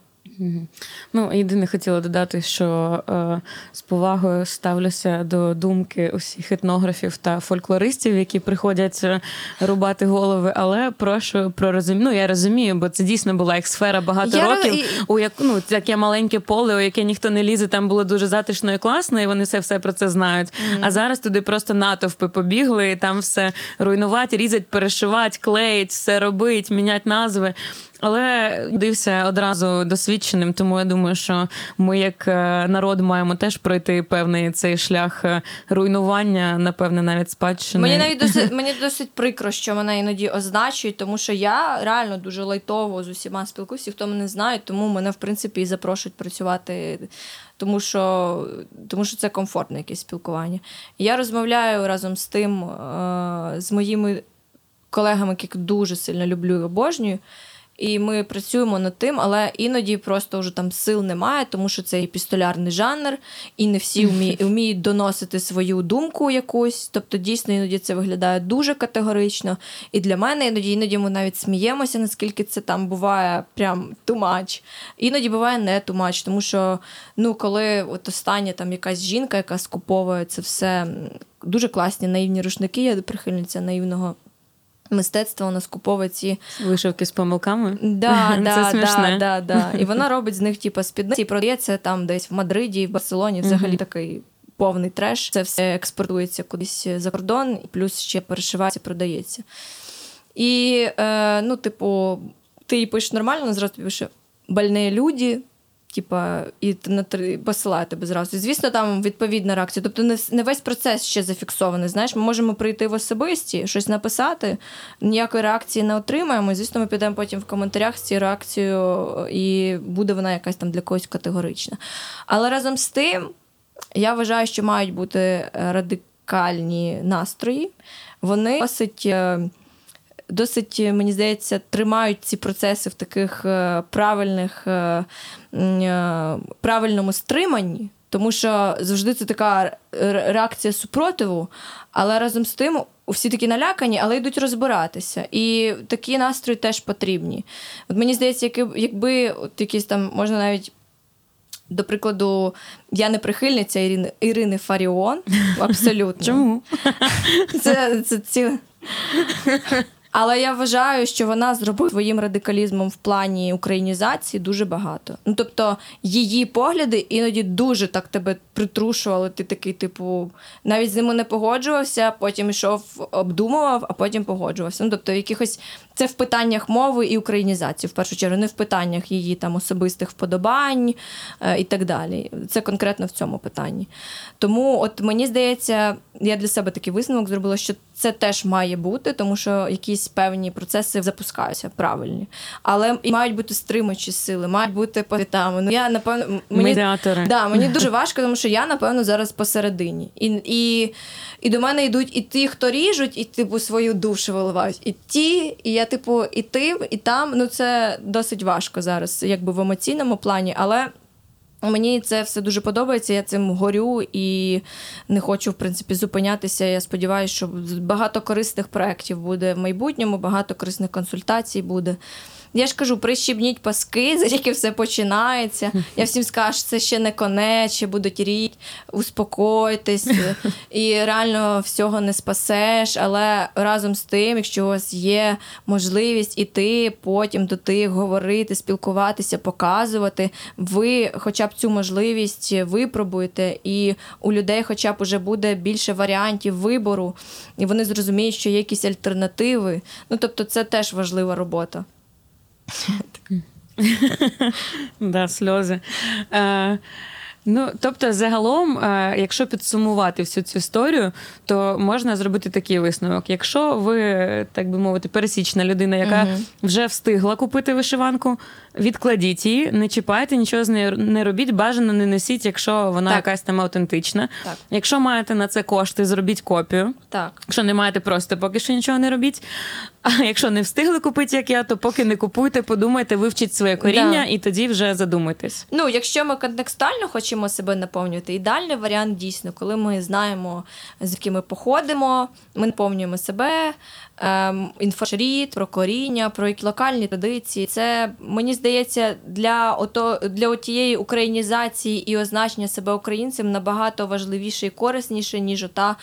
Ну, єдине хотіла додати, що е, з повагою ставлюся до думки усіх етнографів та фольклористів, які приходять е, рубати голови. Але прошу про розуміння. Ну, я розумію, бо це дійсно була їх сфера багато я років. І... У як ну таке маленьке поле, у яке ніхто не лізе, там було дуже затишно і класно, і вони все все про це знають. Mm-hmm. А зараз туди просто натовпи побігли, і там все руйнувати, різать, перешивати, клеїть, все робить, мінять назви. Але дився одразу досвідченим, тому я думаю, що ми, як е, народ, маємо теж пройти певний цей шлях е, руйнування, напевне, навіть спадщини.
Мені навіть досить мені досить прикро, що мене іноді означують, тому що я реально дуже лайтово з усіма спілкуюся, хто мене знає, тому мене в принципі і запрошують працювати. Тому що тому що це комфортне якесь спілкування. Я розмовляю разом з тим, е, з моїми колегами, яких дуже сильно люблю і обожнюю. І ми працюємо над тим, але іноді просто вже там сил немає, тому що це і пістолярний жанр, і не всі вміють, вміють доносити свою думку якусь. Тобто, дійсно, іноді це виглядає дуже категорично. І для мене іноді іноді ми навіть сміємося, наскільки це там буває прям тумач. Іноді буває не тумач, тому що ну, коли от остання там якась жінка, яка скуповує це все дуже класні наївні рушники, я прихильниця наївного мистецтво вона скуповує ці
вишивки з помилками.
Да, да, да, да, да. І вона робить з них типу, спідниці і продається там десь в Мадриді, в Барселоні. Взагалі uh-huh. такий повний треш. Це все експортується кудись за кордон, і плюс ще перешивається, продається. І, е, ну, типу, ти їй пишеш нормально, зразу пише больні люди типа, і на три посилає тебе зразу. Звісно, там відповідна реакція. Тобто, не не весь процес ще зафіксований. Знаєш, ми можемо прийти в особисті, щось написати, ніякої реакції не отримаємо. Звісно, ми підемо потім в коментарях з цією реакцією, і буде вона якась там для когось категорична. Але разом з тим, я вважаю, що мають бути радикальні настрої. Вони досить. Е, досить, мені здається, тримають ці процеси в таких е, правильних е, е, правильному стриманні, тому що завжди це така реакція супротиву, але разом з тим. Всі такі налякані, але йдуть розбиратися. І такі настрої теж потрібні. От Мені здається, якби от якісь там можна навіть. До прикладу, я не прихильниця Ірини Ірини Фаріон. Абсолютно.
Чому?
Це, це ці... Але я вважаю, що вона зробила своїм радикалізмом в плані українізації дуже багато. Ну тобто її погляди іноді дуже так тебе притрушували. Ти такий, типу, навіть з ними не погоджувався, потім йшов, обдумував, а потім погоджувався. Ну тобто, якихось це в питаннях мови і українізації, в першу чергу, не в питаннях її там особистих вподобань е, і так далі. Це конкретно в цьому питанні. Тому, от мені здається, я для себе такий висновок зробила, що це теж має бути, тому що якісь певні процеси запускаються правильні. Але і мають бути стримуючі сили, мають бути повітами. Ну я напевно
мені Медіатори.
Да, мені дуже важко, тому що я напевно зараз посередині. І і, і до мене йдуть і ті, хто ріжуть, і типу свою душу виливають. І ті, і я, типу, і тим, і там. Ну це досить важко зараз, якби в емоційному плані, але. Мені це все дуже подобається. Я цим горю і не хочу, в принципі, зупинятися. Я сподіваюся, що багато корисних проєктів буде в майбутньому, багато корисних консультацій буде. Я ж кажу, прищібніть паски, за тільки все починається. Я всім скажу, це ще не конець, ще будуть ріть, успокойтесь і реально всього не спасеш. Але разом з тим, якщо у вас є можливість іти потім до тих, говорити, спілкуватися, показувати, ви хоча б цю можливість випробуєте, і у людей, хоча б уже буде більше варіантів вибору, і вони зрозуміють, що є якісь альтернативи. Ну тобто, це теж важлива робота.
Да, сльози. Е, Ну, тобто, загалом, е, якщо підсумувати всю цю історію, то можна зробити такий висновок. Якщо ви, так би мовити, пересічна людина, яка вже встигла купити вишиванку, відкладіть її, не чіпайте, нічого з нею не робіть, бажано не несіть, якщо вона
Так.
якась там автентична.
Так.
Якщо маєте на це кошти, зробіть копію.
Так.
Якщо не маєте, просто поки що нічого не робіть. А якщо не встигли купити, як я, то поки не купуйте, подумайте, вивчіть своє коріння
Да.
і тоді вже задумайтесь.
Ну, якщо ми контекстуально хочемо себе наповнювати, ідеальний варіант дійсно, коли ми знаємо, звідки ми походимо, ми наповнюємо себе, ем, інфошрід, про коріння, про локальні традиції. Це мені здається, для ото для отієї українізації і означення себе українцем набагато важливіше і корисніше, ніж ота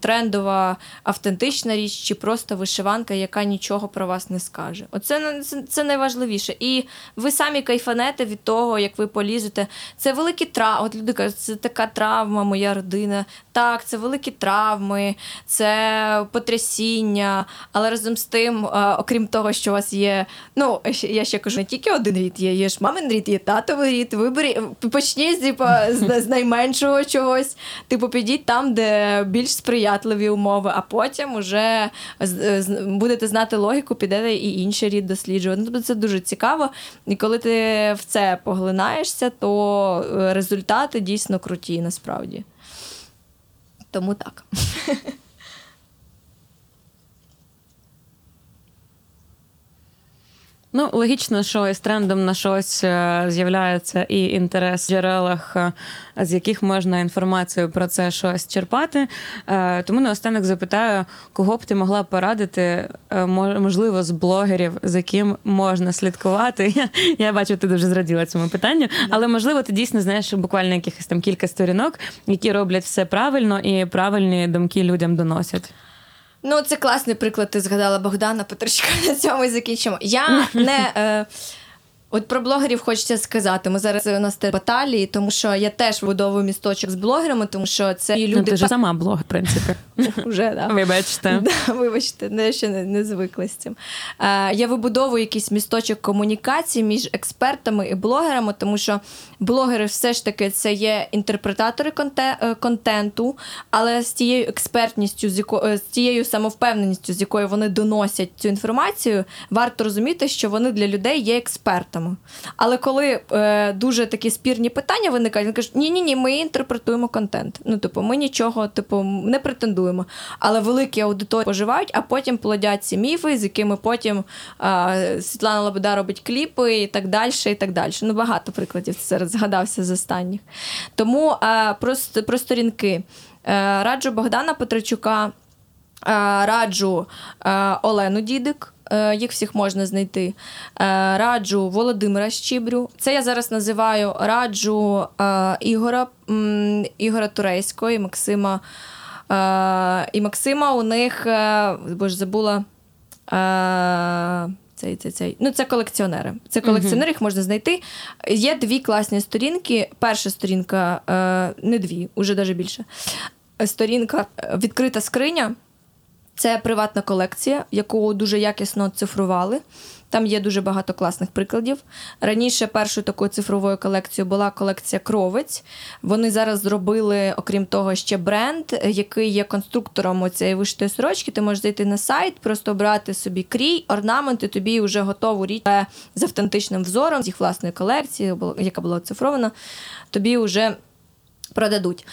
трендова автентична річ чи просто вишиванка, яка нічого про вас не скаже. Оце це найважливіше. І ви самі кайфанете від того, як ви полізете. Це великі травми. От люди кажуть, це така травма, моя родина. Так, це великі травми, це потрясіння. Але разом з тим, е, окрім того, що у вас є, ну я ще кажу, не тільки один рід є, є ж мамин рід, є татовий рід. Вибері, почніть типу, з, з найменшого чогось. Типу, підіть там, де більш сприятливі умови, а потім уже будете знати логіку, підете і інший рід досліджувати. Ну, тобто це дуже цікаво. І коли ти в це поглинаєшся, то е, результати дійсно круті насправді. Тому так.
Ну, логічно, що із трендом на щось е, з'являється і інтерес в джерелах, е, з яких можна інформацію про це щось черпати. Е, Тому наостанок запитаю, кого б ти могла порадити, можливо, з блогерів, з яким можна слідкувати. Я, я бачу, ти дуже зраділа цьому питанню, але можливо, ти дійсно знаєш буквально якихось там кілька сторінок, які роблять все правильно і правильні думки людям доносять.
Ну, це класний приклад. Ти згадала Богдана Петричка. На цьому і закінчимо. Я не. Е, От про блогерів хочеться сказати. Ми зараз у нас те баталії, тому що я теж вибудовую місточок з блогерами, тому що це і
Ну,
люди
ти ж сама блог, в принципі.
вже да.
Вибачте.
Да, вибачте, не, ще не, не звикла з цим. Е, я вибудовую якийсь місточок комунікації між експертами і блогерами, тому що блогери все ж таки це є інтерпретатори е, контенту, але з тією експертністю, з, яко, е, з тією самовпевненістю, з якою вони доносять цю інформацію, варто розуміти, що вони для людей є експертами. Але коли е, дуже такі спірні питання виникають, вони кажуть, ні, ні, ні, ми інтерпретуємо контент. Ну, типу, ми нічого, типу, не претендуємо. Але великі аудиторії поживають, а потім плодять ці міфи, з якими потім е, Світлана Лобода робить кліпи і так далі. і так далі. Ну, багато прикладів зараз згадався з останніх. Тому е, про, про сторінки. Е, раджу Богдана Петричука, е, раджу е, Олену Дідик. Е, Їх всіх можна знайти. Е, Раджу Володимира Щібрю. Це я зараз називаю раджу е, Ігора, Ігора Турейського і Максима. І Максима у них, бо ж забула. Цей, цей, цей. Ну, це колекціонери. Це колекціонери, їх можна знайти. Є дві класні сторінки. Перша сторінка, не дві, уже навіть більше. Сторінка відкрита скриня. Це приватна колекція, яку дуже якісно цифрували. Там є дуже багато класних прикладів. Раніше першою такою цифровою колекцією була колекція Кровець. Вони зараз зробили, окрім того, ще бренд, який є конструктором цієї вишитої сорочки. Ти можеш зайти на сайт, просто обрати собі крій, орнамент, і тобі вже готову річ з автентичним взором, з їх власної колекції, яка була оцифрована, тобі вже продадуть.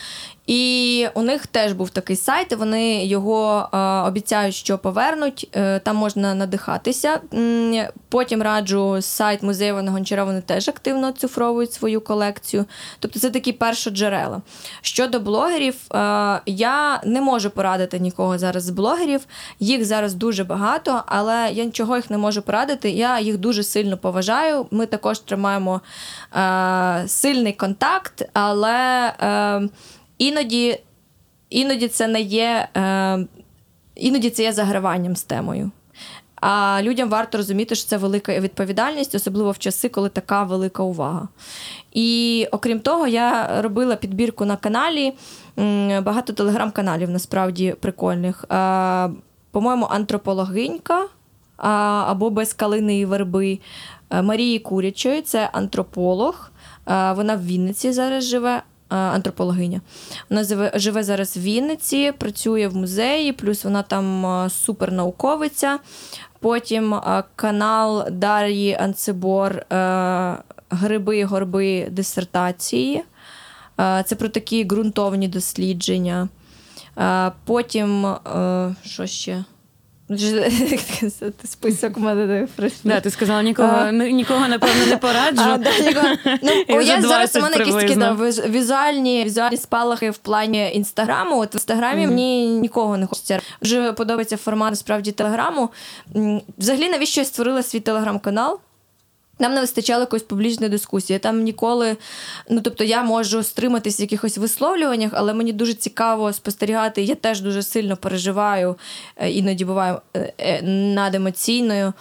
І у них теж був такий сайт, вони його е, обіцяють, що повернуть. Е, там можна надихатися. Потім раджу сайт музею Івана Гончара, вони теж активно оцифровують свою колекцію. Тобто це такі першоджерела. Щодо блогерів, е, я не можу порадити нікого зараз з блогерів. Їх зараз дуже багато, але я нічого їх не можу порадити. Я їх дуже сильно поважаю. Ми також тримаємо е, сильний контакт, але е, іноді, іноді це не є. Е, іноді це є заграванням з темою. А людям варто розуміти, що це велика відповідальність, особливо в часи, коли така велика увага. І окрім того, я робила підбірку на каналі. Багато телеграм-каналів насправді прикольних. По-моєму, антропологинька або без калини і верби Марії Курячої, це антрополог. Вона в Вінниці зараз живе. Антропологиня. Вона живе зараз в Вінниці, працює в музеї, плюс вона там супернауковиця. Потім канал Дар'ї Анцебор Гриби, горби дисертації. Це про такі ґрунтовні дослідження. Потім, що ще? Список мене
Да, Ти сказала, нікого нікого напевно не пораджу. А, да, нікого.
Ну, Я зараз у мене якісь такі да, візуальні візуальні спалахи в плані інстаграму. От в інстаграмі мені нікого не хочеться. Дуже подобається формат справді телеграму. Взагалі, навіщо я створила свій телеграм-канал? Нам не вистачало якоїсь публічної дискусії. Там ніколи, ну тобто, я можу стриматись в якихось висловлюваннях, але мені дуже цікаво спостерігати. Я теж дуже сильно переживаю, е, іноді буваю над емоційною.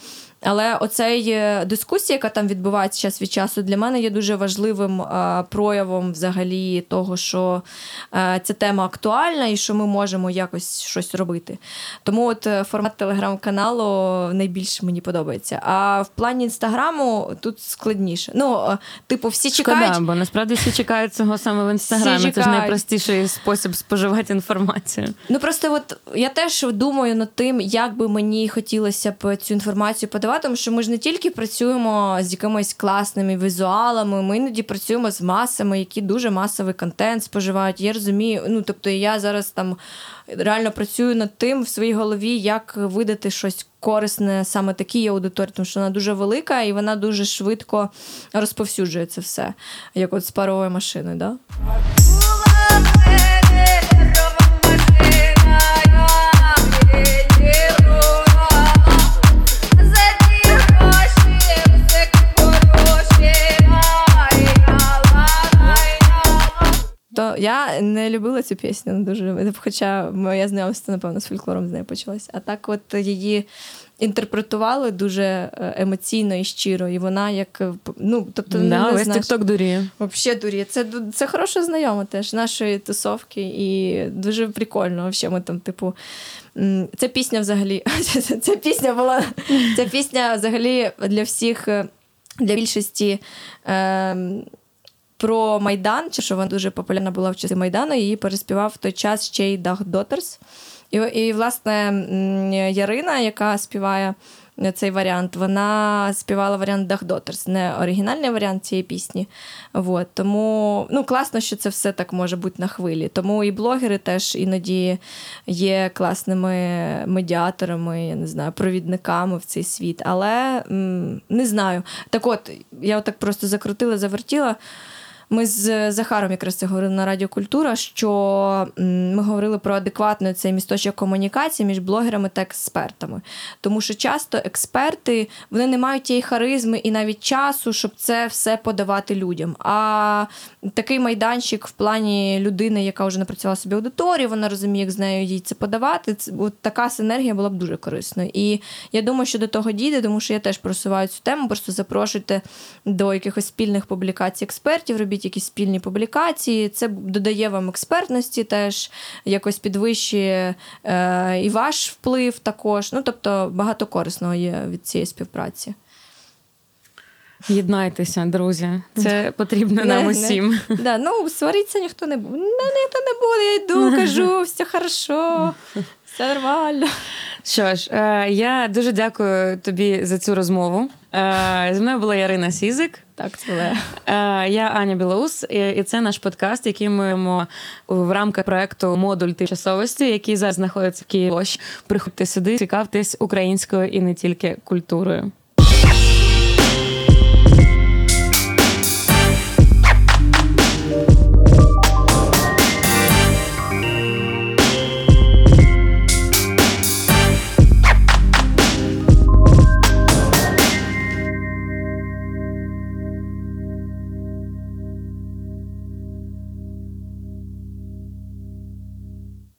Але оцей е, дискусія, яка там відбувається час від часу, для мене є дуже важливим а, проявом взагалі того, що а, ця тема актуальна і що ми можемо якось щось робити. Тому от е, формат телеграм-каналу найбільше мені подобається. А в плані інстаграму тут складніше. Ну, е, типу, всі чекають.
Бо насправді всі чекають цього саме в інстаграмі. Це ж найпростіший спосіб споживати інформацію.
Ну просто от я теж думаю над тим, як би мені хотілося б цю інформацію подавати тому що ми ж не тільки працюємо з якимись класними візуалами, ми іноді працюємо з масами, які дуже масовий контент споживають. Я розумію, ну тобто я зараз там реально працюю над тим в своїй голові, як видати щось корисне саме такій аудиторії, тому що вона дуже велика і вона дуже швидко розповсюджує це все, як от з паровою машиною. Да? Я не любила цю пісню дуже. Хоча моє знайомство, напевно, з фольклором з нею почалось. А так, от її інтерпретували дуже е, емоційно і щиро. І вона як е, ну, тобто,
да, весь тікток дуріє.
Взагалі дуріє. Це це хороша знайома теж нашої тусовки, і дуже прикольно. Взагалі, ми там, типу. Ця пісня взагалі. Ця пісня була. Ця пісня взагалі для всіх, е, для більшості. Е, про Майдан, чи що вона дуже популярна була в часи Майдану, її переспівав в той час ще й Дах Дотерс. І, і, власне, Ярина, яка співає цей варіант, вона співала варіант Дах Дотерс, не оригінальний варіант цієї пісні. Вот. Тому ну, класно, що це все так може бути на хвилі. Тому і блогери теж іноді є класними медіаторами, я не знаю, провідниками в цей світ. Але м- не знаю. Так от, я отак просто закрутила, завертіла. Ми з Захаром якраз це говорили на Радіо Культура, що ми говорили про адекватну цей місточок комунікації між блогерами та експертами. Тому що часто експерти вони не мають тієї харизми і навіть часу, щоб це все подавати людям. А такий майданчик в плані людини, яка вже напрацювала собі аудиторію, вона розуміє, як з нею їй це подавати. От така синергія була б дуже корисною. І я думаю, що до того дійде, тому що я теж просуваю цю тему, просто запрошуйте до якихось спільних публікацій експертів. робіть робіть якісь спільні публікації. Це додає вам експертності, теж якось підвищує е, і ваш вплив також. Ну тобто багато корисного є від цієї співпраці.
Єднайтеся, друзі. Це потрібно нам усім.
Да, Ну, сваритися ніхто не буде. Ніхто не буде, я йду, кажу, все хорошо, все нормально.
Що ж, е, я дуже дякую тобі за цю розмову. Е, зі мною була Ярина Сізик.
Так, це
е, я Аня Білоус, і це наш подкаст, який ми маємо в рамках проекту Модуль тимчасовості, який зараз знаходиться в Києві. Приходьте сюди, цікавтесь українською і не тільки культурою.